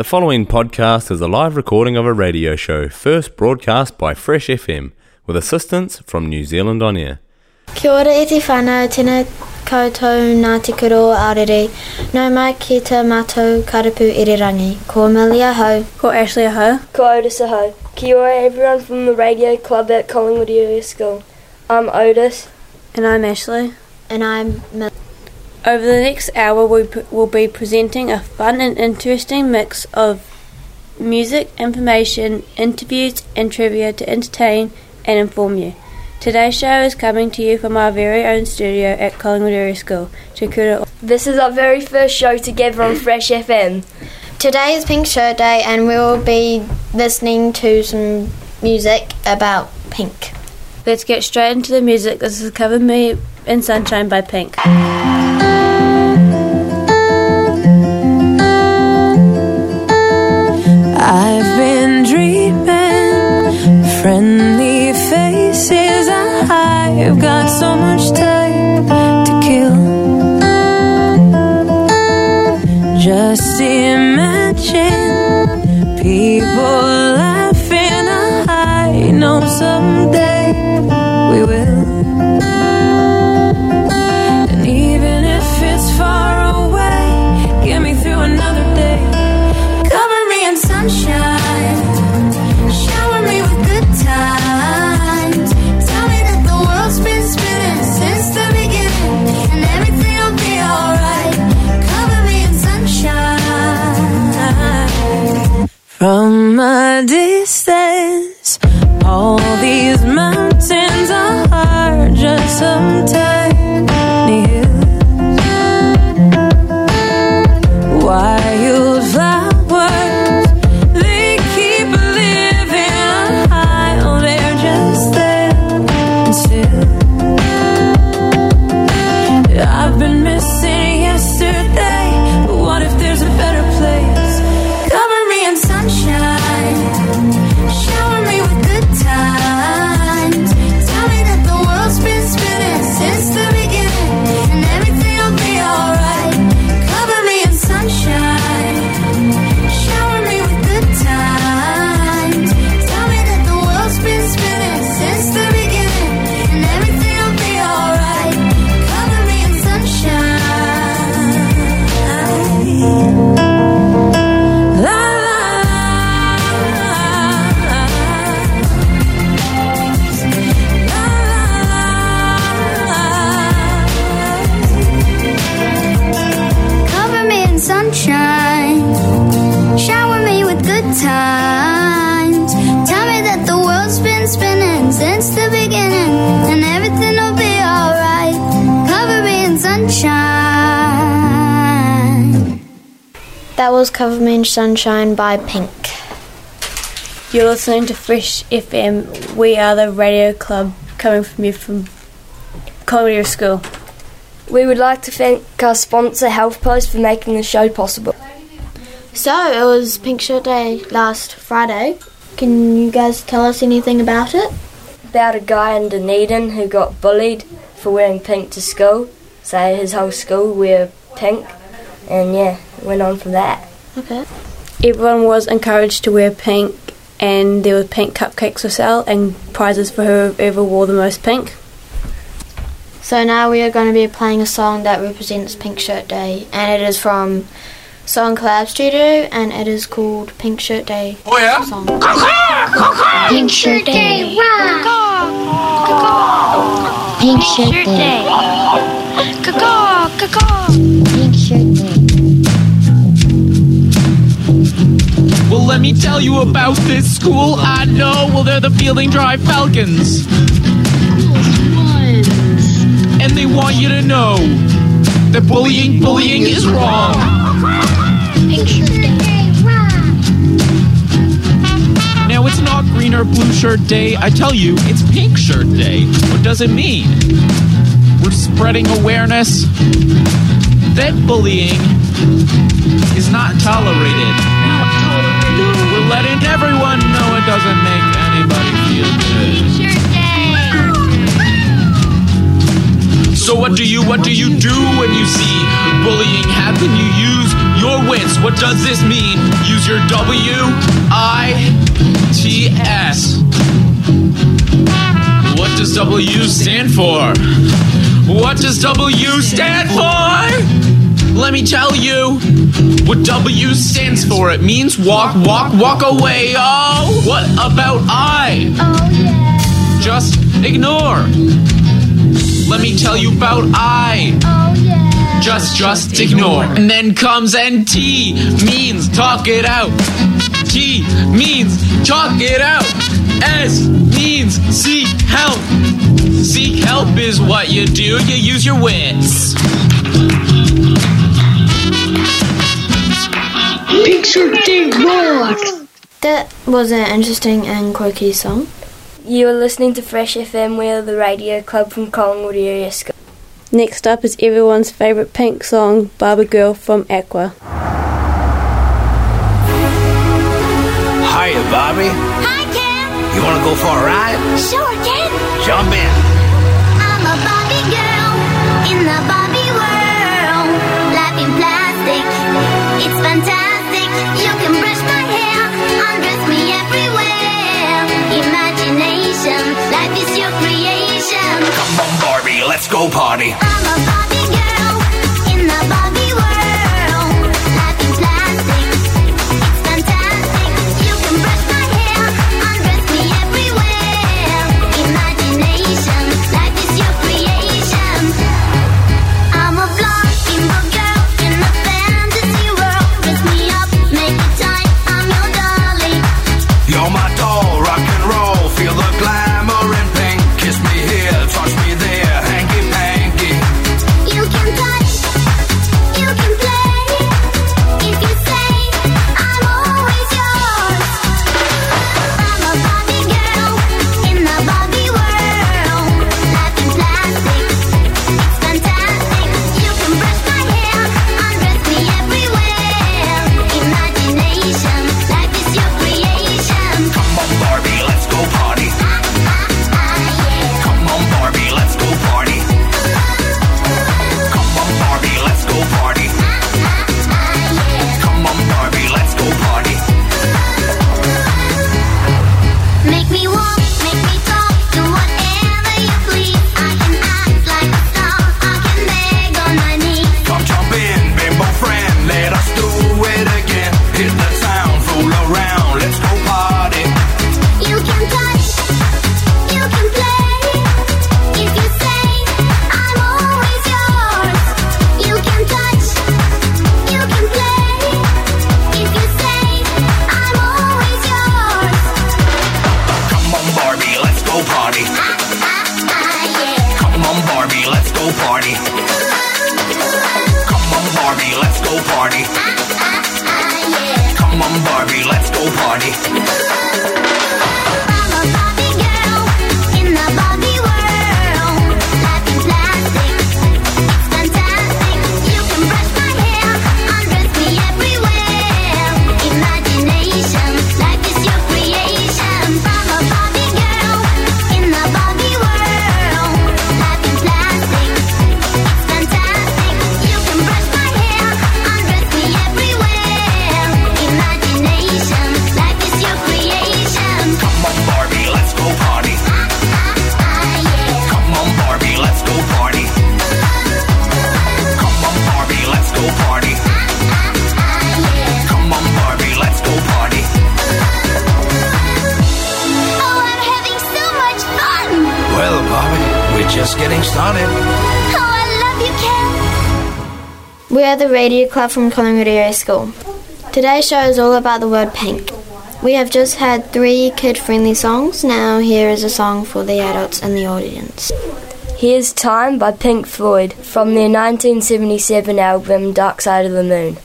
The following podcast is a live recording of a radio show first broadcast by Fresh FM with assistance from New Zealand On Air. Kia ora e te whānau, tēnā koutou nā te kuro aurere. Nau mai ki te mātou karapu irirangi. Ko Amelia Ho. Ko Ashley Ho. Ko Otis Aho. Kia ora everyone from the radio club at Collingwood Area School. I'm Otis. And I'm Ashley. And I'm Mel. Over the next hour, we p- will be presenting a fun and interesting mix of music, information, interviews, and trivia to entertain and inform you. Today's show is coming to you from our very own studio at Collingwood Area School. Te This is our very first show together on Fresh FM. Today is Pink Shirt Day and we will be listening to some music about pink. Let's get straight into the music. This is Cover Me in Sunshine by Pink. Cover Me in Sunshine by Pink. You're listening to Fresh FM. We are the radio club coming from you from Area School. We would like to thank our sponsor HealthPost for making the show possible. So, it was Pink Shirt Day last Friday. Can you guys tell us anything about it? About a guy in Dunedin who got bullied for wearing pink to school. So his whole school wear pink. And yeah, went on from that. Okay. Everyone was encouraged to wear pink, and there were pink cupcakes for sale and prizes for whoever wore the most pink. So now we are going to be playing a song that represents Pink Shirt Day, and it is from Song Collab Studio, and it is called Pink Shirt Day Oh yeah. song. Pink shirt day. Pink shirt day. Pink shirt day. Well, let me tell you about this school I know. Well, they're the Fielding Drive Falcons. And they want you to know that bullying, bullying is wrong. Now, it's not green or blue shirt day. I tell you, it's pink shirt day. What does it mean? We're spreading awareness that bullying is not tolerated. Letting everyone know it doesn't make anybody feel good. So what do you what do you do when you see bullying happen? You use your wits. What does this mean? Use your W I T S. What does W stand for? What does W stand for? Let me tell you what W stands for. It means walk, walk, walk away. Oh, what about I? Oh yeah. Just ignore. Let me tell you about I. Oh yeah. Just, just ignore. And then comes NT, means talk it out. T means talk it out. S means seek help. Seek help is what you do, you use your wits. Picture Day Rock. That was an interesting and quirky song. You are listening to Fresh FM, we're the radio club from Collingwood area school. Next up is everyone's favourite pink song, Barbie Girl from Aqua. Hiya, Barbie. Hi, Ken. You want to go for a ride? Sure, Ken. Jump in. I'm a Barbie girl in the Barbie world. Life in plastic, it's fantastic. Let's go party. Radio Club from Collingwood Area School. Today's show is all about the word pink. We have just had three kid friendly songs. Now, here is a song for the adults in the audience. Here's Time by Pink Floyd from their 1977 album Dark Side of the Moon.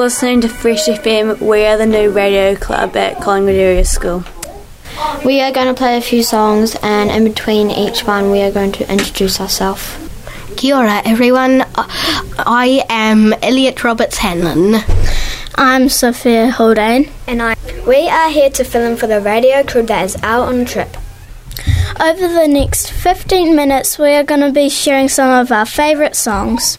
Listening to Fresh FM. We are the new radio club at Collingwood Area School. We are going to play a few songs, and in between each one, we are going to introduce ourselves. Kia ora, everyone. I am Elliot Roberts Hanlon. I'm Sophia Haldane. And I. We are here to fill in for the radio crew that is out on a trip. Over the next 15 minutes, we are going to be sharing some of our favourite songs.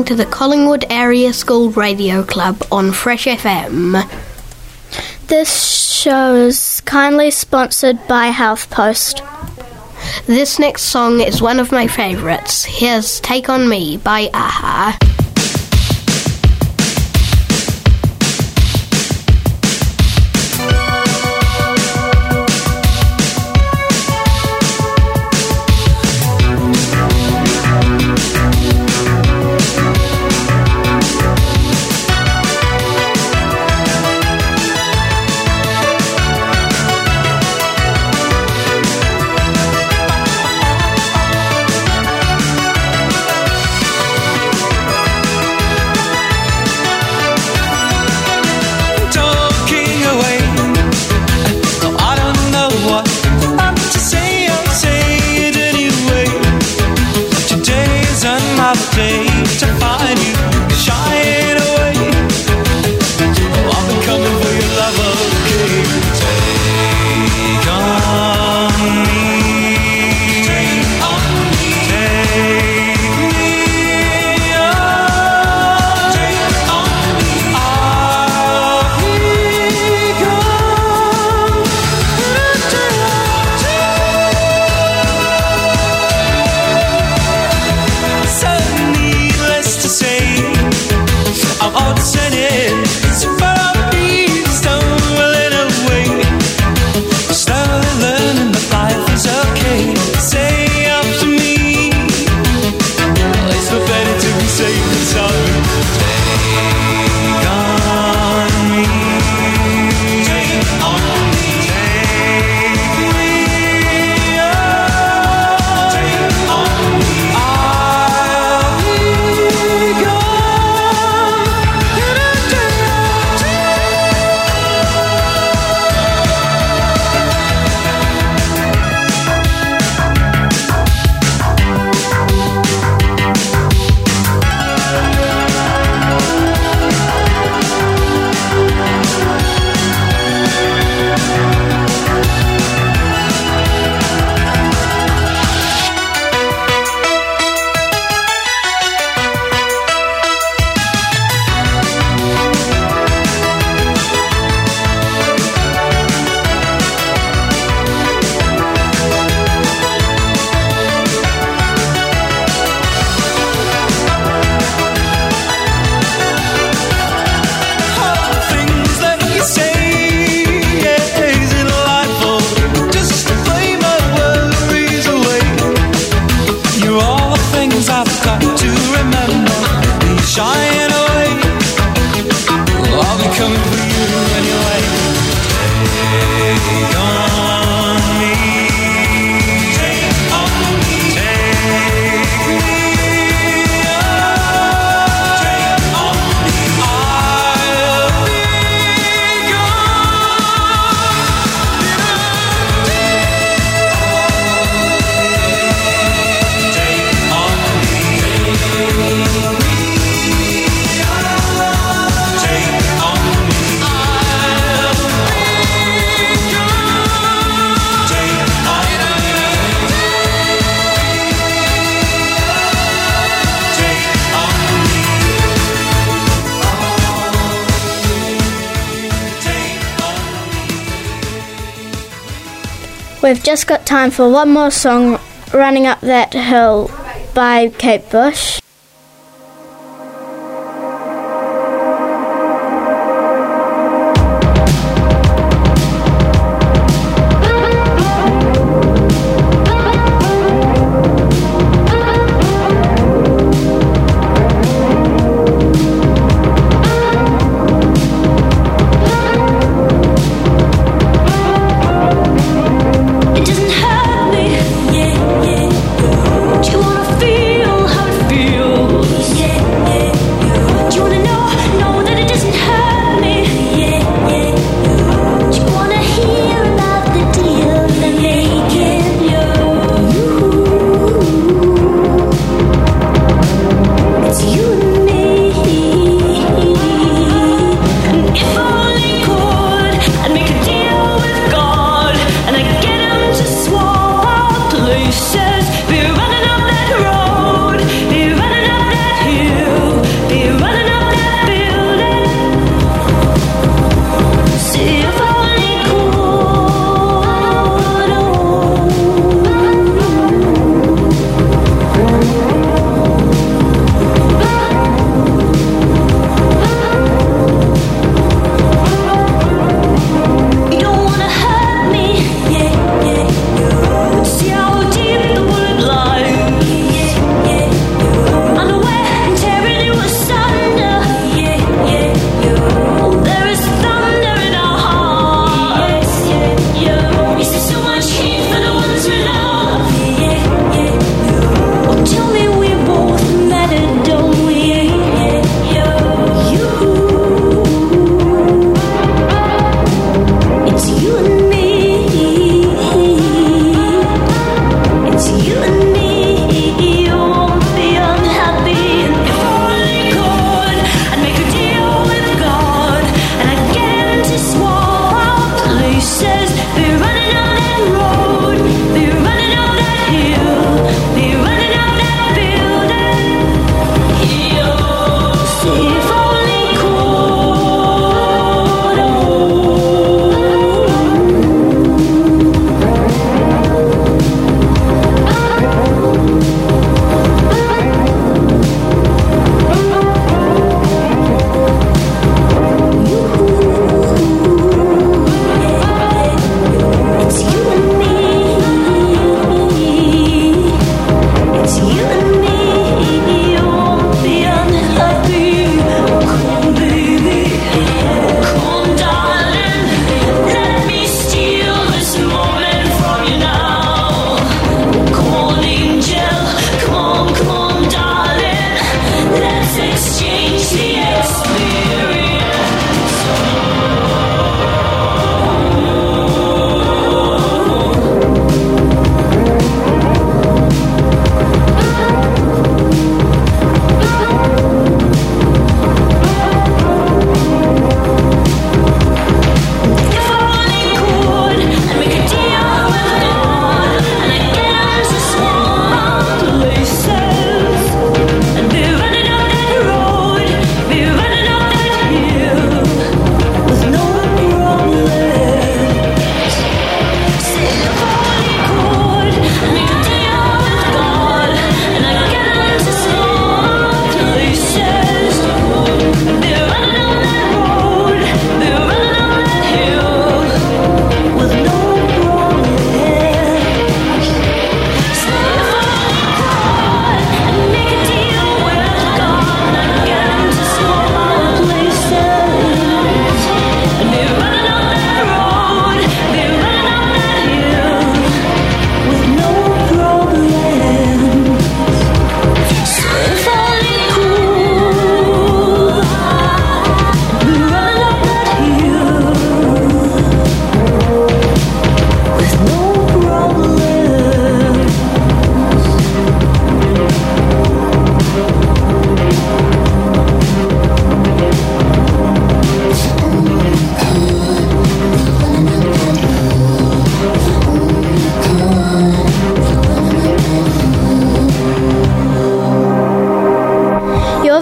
listening to the Collingwood Area School Radio Club on Fresh FM. This show is kindly sponsored by HealthPost. This next song is one of my favourites. Here's Take On Me by a-ha. remember me away. I'll be coming for you anyway. Hey, We've just got time for one more song, Running Up That Hill by Kate Bush.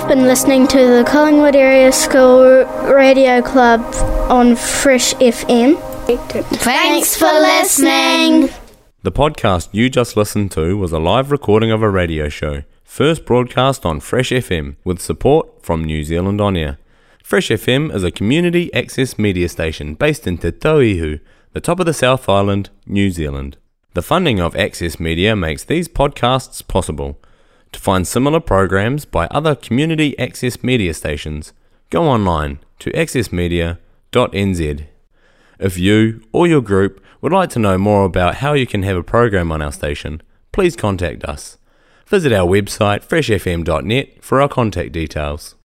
Been listening to the Collingwood Area School Radio Club on Fresh FM. Thanks for listening. The podcast you just listened to was a live recording of a radio show, first broadcast on Fresh FM with support from New Zealand On Air. Fresh FM is a community access media station based in Te Tauihu, the top of the South Island, New Zealand. The funding of Access Media makes these podcasts possible. To find similar programs by other community access media stations, go online to accessmedia.nz. If you or your group would like to know more about how you can have a program on our station, please contact us. Visit our website freshfm.net for our contact details.